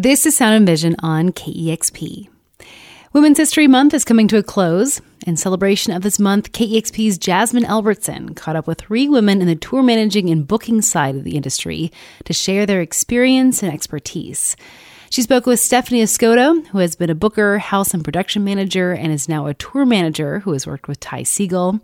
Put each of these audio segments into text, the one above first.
This is Sound and Vision on KEXP. Women's History Month is coming to a close. In celebration of this month, KEXP's Jasmine Albertson caught up with three women in the tour managing and booking side of the industry to share their experience and expertise. She spoke with Stephanie Escoto, who has been a booker, house and production manager, and is now a tour manager who has worked with Ty Segall.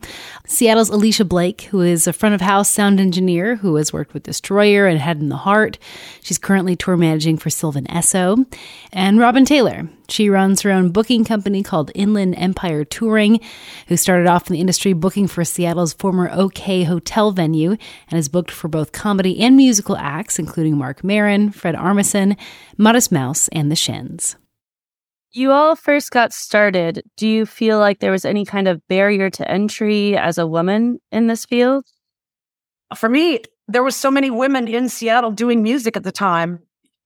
Seattle's Alicia Blake, who is a front of house sound engineer who has worked with Destroyer and Head and the Heart. She's currently tour managing for Sylvan Esso. And Robin Taylor, she runs her own booking company called Inland Empire Touring, who started off in the industry booking for Seattle's former OK Hotel venue and has booked for both comedy and musical acts, including Marc Maron, Fred Armisen, Modest Mouse, and The Shins. You all first got started. Do you feel like there was any kind of barrier to entry as a woman in this field? For me, there was so many women in Seattle doing music at the time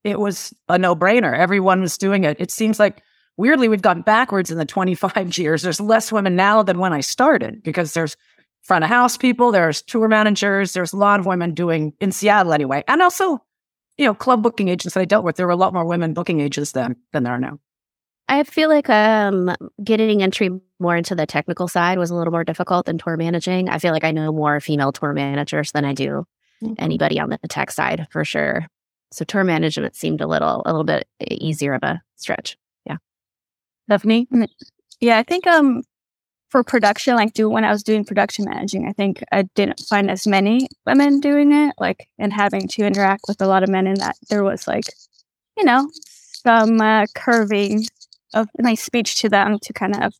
it was a no brainer. Everyone was doing it. It seems like weirdly we've gone backwards in the 25 years. There's less women now than when I started because there's front of house people, there's tour managers, there's a lot of women doing in Seattle anyway. And also, you know, club booking agents that I dealt with, there were a lot more women booking agents than than there are now. I feel like um, getting entry more into the technical side was a little more difficult than tour managing. I feel like I know more female tour managers than I do mm-hmm. anybody on the tech side for sure. So tour management seemed a little a little bit easier of a stretch. Yeah. Stephanie? Yeah, I think um for production, like do when I was doing production managing, I think I didn't find as many women doing it, like and having to interact with a lot of men in that there was like, you know, some uh, curving of my speech to them to kind of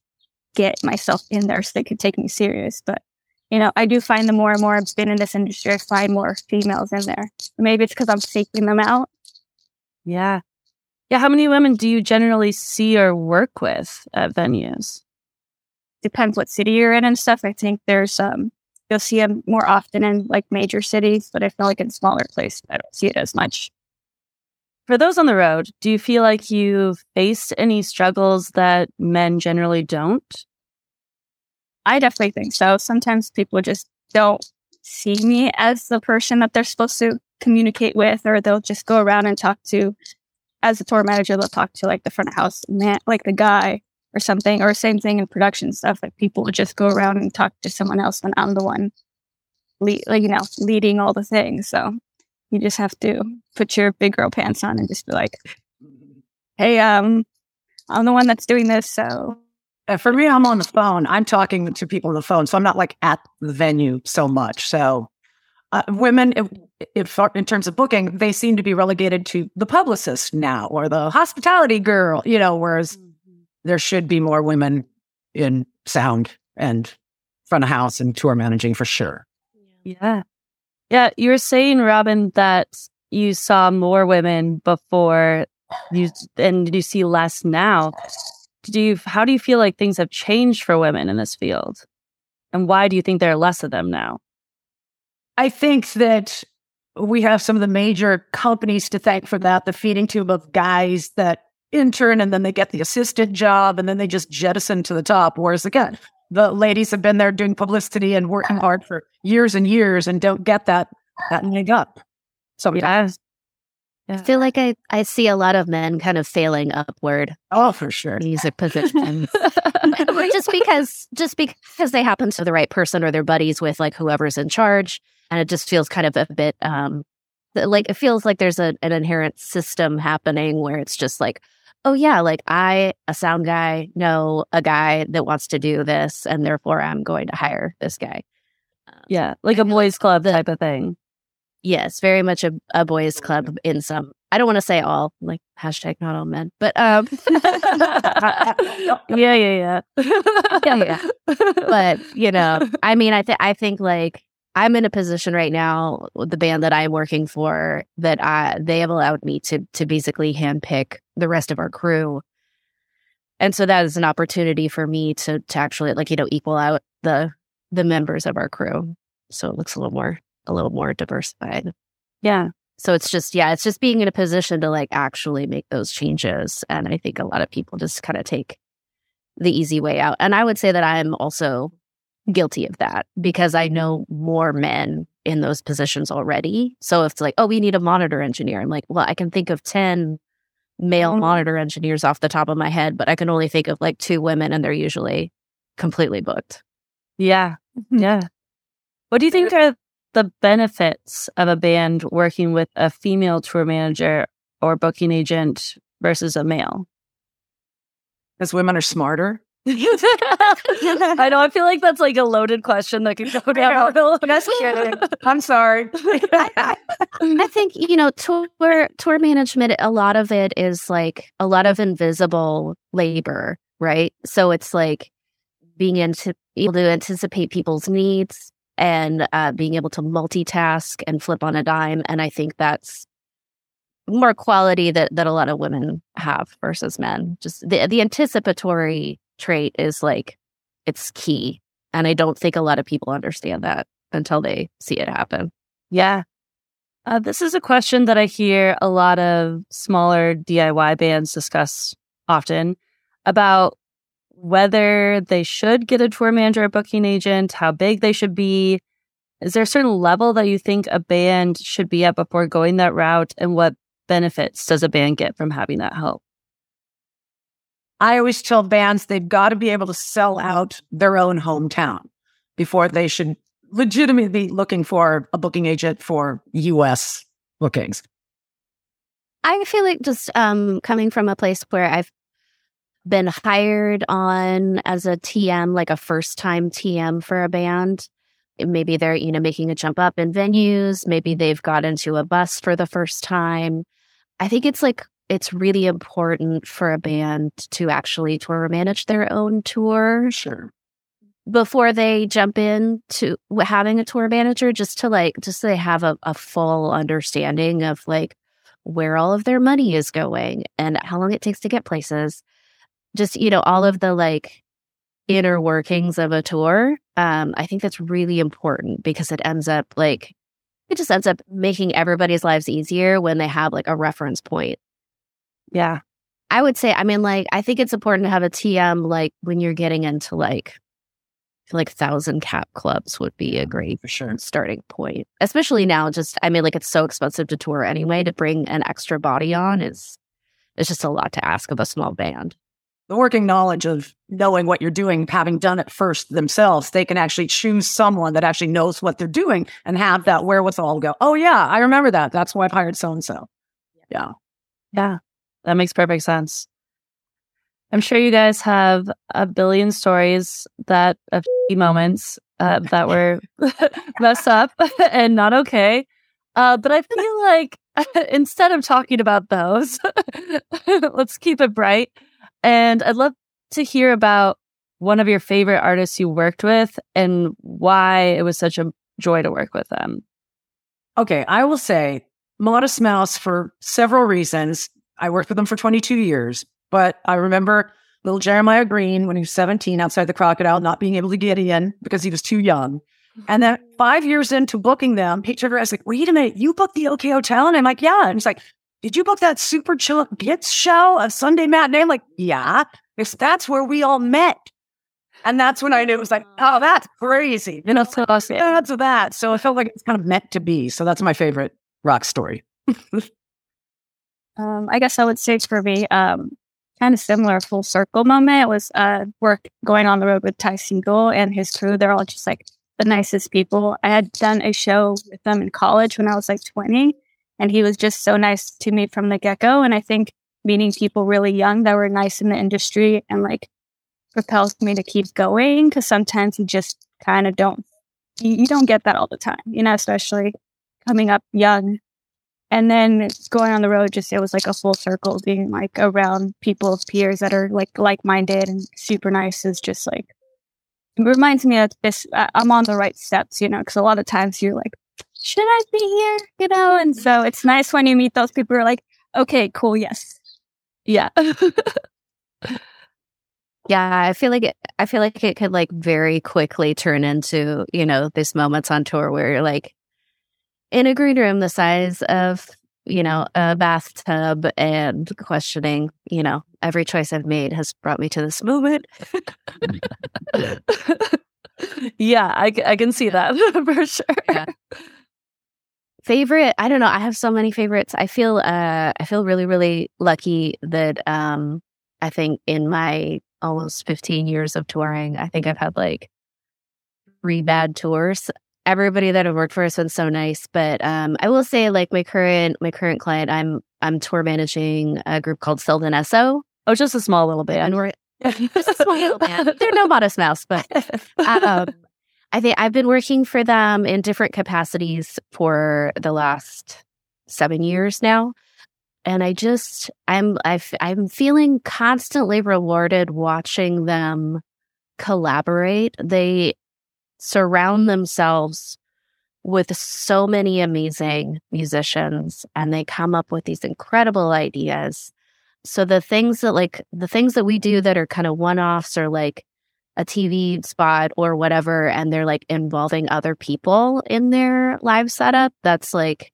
get myself in there so they could take me serious. But you know, I do find the more and more I've been in this industry, I find more females in there. Maybe it's because I'm seeking them out. Yeah. Yeah. How many women do you generally see or work with at venues? Depends what city you're in and stuff. I think there's, um, you'll see them more often in like major cities, but I feel like in smaller places, I don't see it as much. For those on the road, do you feel like you've faced any struggles that men generally don't? I definitely think so. Sometimes people just don't see me as the person that they're supposed to communicate with, or they'll just go around and talk to, as a tour manager, they'll talk to like the front of house man, like the guy or something, or same thing in production stuff. Like people would just go around and talk to someone else when I'm the one, lead, like, you know, leading all the things. So you just have to put your big girl pants on and just be like, hey, um, I'm the one that's doing this. So for me, I'm on the phone. I'm talking to people on the phone, so I'm not like at the venue so much. So, uh, women, if, if, in terms of booking, they seem to be relegated to the publicist now or the hospitality girl. You know, whereas mm-hmm. there should be more women in sound and front of house and tour managing for sure. Yeah, yeah. You were saying, Robin, that you saw more women before you, and you see less now do you how do you feel like things have changed for women in this field? And why do you think there are less of them now? I think that we have some of the major companies to thank for that. The feeding tube of guys that intern and then they get the assistant job and then they just jettison to the top. Whereas again the ladies have been there doing publicity and working hard for years and years and don't get that that leg up. So yeah yeah. I feel like I, I see a lot of men kind of failing upward. Oh, for sure. Music positions. just because just because they happen to the right person or they're buddies with like whoever's in charge. And it just feels kind of a bit um like it feels like there's a, an inherent system happening where it's just like, oh yeah, like I, a sound guy, know a guy that wants to do this, and therefore I'm going to hire this guy. Um, yeah, like a boys' club type of thing. Yes, very much a, a boys' club in some. I don't want to say all, like hashtag not all men, but um, yeah, yeah, yeah, yeah, yeah. But you know, I mean, I think I think like I'm in a position right now with the band that I'm working for that I they have allowed me to to basically handpick the rest of our crew, and so that is an opportunity for me to to actually like you know equal out the the members of our crew. So it looks a little more a little more diversified. Yeah. So it's just, yeah, it's just being in a position to like actually make those changes. And I think a lot of people just kind of take the easy way out. And I would say that I'm also guilty of that because I know more men in those positions already. So if it's like, oh, we need a monitor engineer, I'm like, well, I can think of 10 male Mhm. monitor engineers off the top of my head, but I can only think of like two women and they're usually completely booked. Yeah. Mhm. Yeah. What do you think are the benefits of a band working with a female tour manager or booking agent versus a male? Because women are smarter. I know. I feel like that's like a loaded question that could go down. Just kidding. I'm sorry. I think you know tour tour management. A lot of it is like a lot of invisible labor, right? So it's like being into able to anticipate people's needs and uh, being able to multitask and flip on a dime. And I think that's more quality that that a lot of women have versus men. Just the the anticipatory trait is like it's key, and I don't think a lot of people understand that until they see it happen. Yeah. Uh, this is a question that I hear a lot of smaller DIY bands discuss often about whether they should get a tour manager or booking agent, how big they should be. Is there a certain level that you think a band should be at before going that route? And what benefits does a band get from having that help? I always tell bands they've got to be able to sell out their own hometown before they should legitimately be looking for a booking agent for US bookings. I feel like just um, coming from a place where I've been hired on as a TM, like a first time TM for a band. Maybe they're, you know, making a jump up in venues. Maybe they've got into a bus for the first time. I think it's like, it's really important for a band to actually tour manage their own tour Sure. before they jump in to having a tour manager, just to like, just so they have a, a full understanding of like where all of their money is going and how long it takes to get places. Just, you know, all of the like inner workings of a tour. Um, I think that's really important because it ends up like, it just ends up making everybody's lives easier when they have like a reference point. Yeah. I would say, I mean, like, I think it's important to have a TM like when you're getting into like, like thousand cap clubs would be a great For sure. starting point. Especially now, just I mean, like it's so expensive to tour anyway. To bring an extra body on is it's just a lot to ask of a small band. The working knowledge of knowing what you're doing, having done it first themselves, they can actually choose someone that actually knows what they're doing and have that wherewithal go, oh, yeah, I remember that. That's why I've hired so and so. Yeah. Yeah. That makes perfect sense. I'm sure you guys have a billion stories that of moments uh, that were messed up and not okay. Uh, but I feel like instead of talking about those, let's keep it bright. And I'd love to hear about one of your favorite artists you worked with and why it was such a joy to work with them. Okay, I will say Modest Mouse for several reasons. I worked with them for 22 years, but I remember little Jeremiah Green when he was 17 outside the crocodile, not being able to get in because he was too young. Mm-hmm. And then five years into booking them, he turned around and was like, wait a minute, you booked the OK Hotel? And I'm like, yeah. And he's like, did you book that super chill Gits show, a Sunday matinee? I'm like, yeah. Because that's where we all met. And that's when I knew it was like, oh, that's crazy. You know, so awesome. that's that. So it felt like it's kind of meant to be. So that's my favorite rock story. Um, I guess I would say for me, um, kind of similar full circle moment. It was uh, work going on the road with Ty Segall and his crew. They're all just like the nicest people. I had done a show with them in college when I was like 20, and he was just so nice to me from the get go. And I think meeting people really young that were nice in the industry and like propels me to keep going because sometimes you just kind of don't, you, you don't get that all the time, you know, especially coming up young and then going on the road just it was like a full circle being like around people of peers that are like like-minded and super nice is just like it reminds me that this I- i'm on the right steps you know because a lot of times you're like should i be here you know and so it's nice when you meet those people who are like okay cool yes Yeah. Yeah, I feel like it, I feel like it could like very quickly turn into you know these moments on tour where you're like in a green room the size of you know a bathtub and questioning you know every choice I've made has brought me to this moment. yeah, I, I can see that for sure. Yeah. Favorite i don't know i have so many favorites i feel uh i feel really really lucky that um i think in my almost 15 years of touring i think i've had like three bad tours everybody that i've worked for has been so nice but um i will say like my current my current client i'm i'm tour managing a group called Sylvan Esso Oh, just a small little band. and we're just a small little band. they're no modest mouse but um, I think I've been working for them in different capacities for the last seven years now. And I just, I'm, i I'm feeling constantly rewarded watching them collaborate. They surround themselves with so many amazing musicians and they come up with these incredible ideas. So the things that like the things that we do that are kind of one offs are like a TV spot or whatever, and they're like involving other people in their live setup, that's like,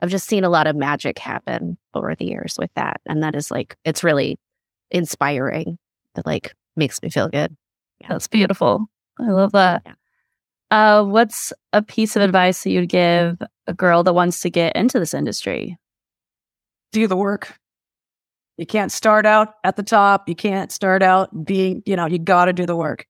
I've just seen a lot of magic happen over the years with that. And that is like, it's really inspiring. That like makes me feel good. Yeah. That's beautiful. I love that. Yeah. Uh, what's a piece of advice that you'd give a girl that wants to get into this industry? Do the work. You can't start out at the top. You can't start out being, you know, you got to do the work.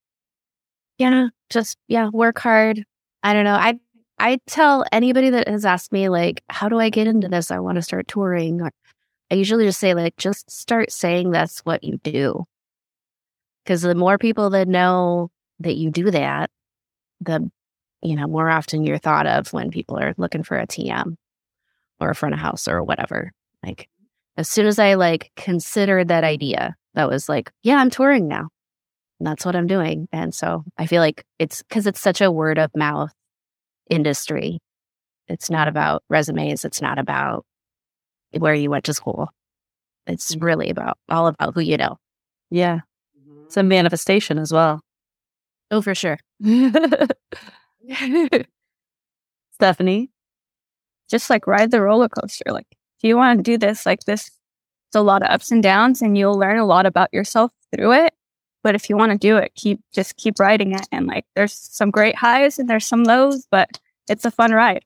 Yeah, just yeah, work hard. I don't know. I I tell anybody that has asked me like, how do I get into this? I want to start touring. I usually just say like, just start saying that's what you do. Because the more people that know that you do that, the you know more often you're thought of when people are looking for a TM or a front of house or whatever. Like as soon as I like considered that idea, that was like, yeah, I'm touring now. And that's what I'm doing. And so I feel like it's because it's such a word of mouth industry. It's not about resumes. It's not about where you went to school. It's mm-hmm. really about all about who you know. Yeah. It's a manifestation as well. Oh, for sure. Stephanie? Just like ride the roller coaster. Like if you want to do this like this, it's a lot of ups and downs and you'll learn a lot about yourself through it. But if you want to do it, keep just keep riding it. And like there's some great highs and there's some lows, but it's a fun ride.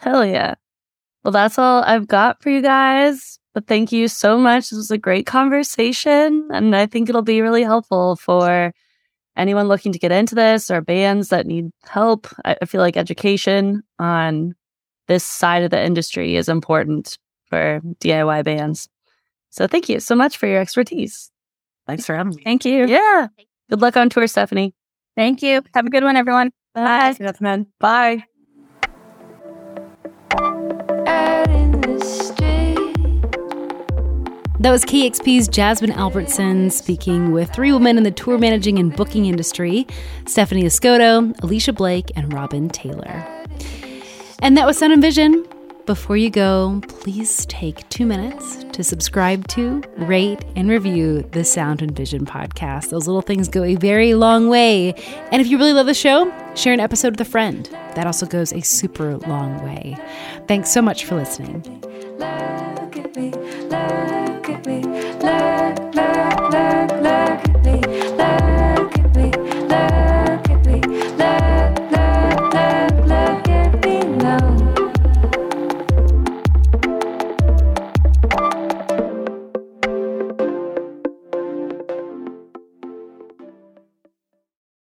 Hell yeah. Well, that's all I've got for you guys. But thank you so much. This was a great conversation. And I think it'll be really helpful for anyone looking to get into this or bands that need help. I feel like education on this side of the industry is important for DIY bands. So thank you so much for your expertise. Thanks for having me. Thank you. Yeah. Good luck on tour, Stephanie. Thank you. Have a good one, everyone. Bye. Bye. Bye. That was KEXP's Jasmine Albertson speaking with three women in the tour managing and booking industry Stephanie Escoto, Alicia Blake, and Robin Taylor. And that was Sound and Vision. Before you go, please take two minutes to subscribe to, rate, and review the Sound and Vision podcast. Those little things go a very long way. And if you really love the show, share an episode with a friend. That also goes a super long way. Thanks so much for listening. Look at me, look at me, look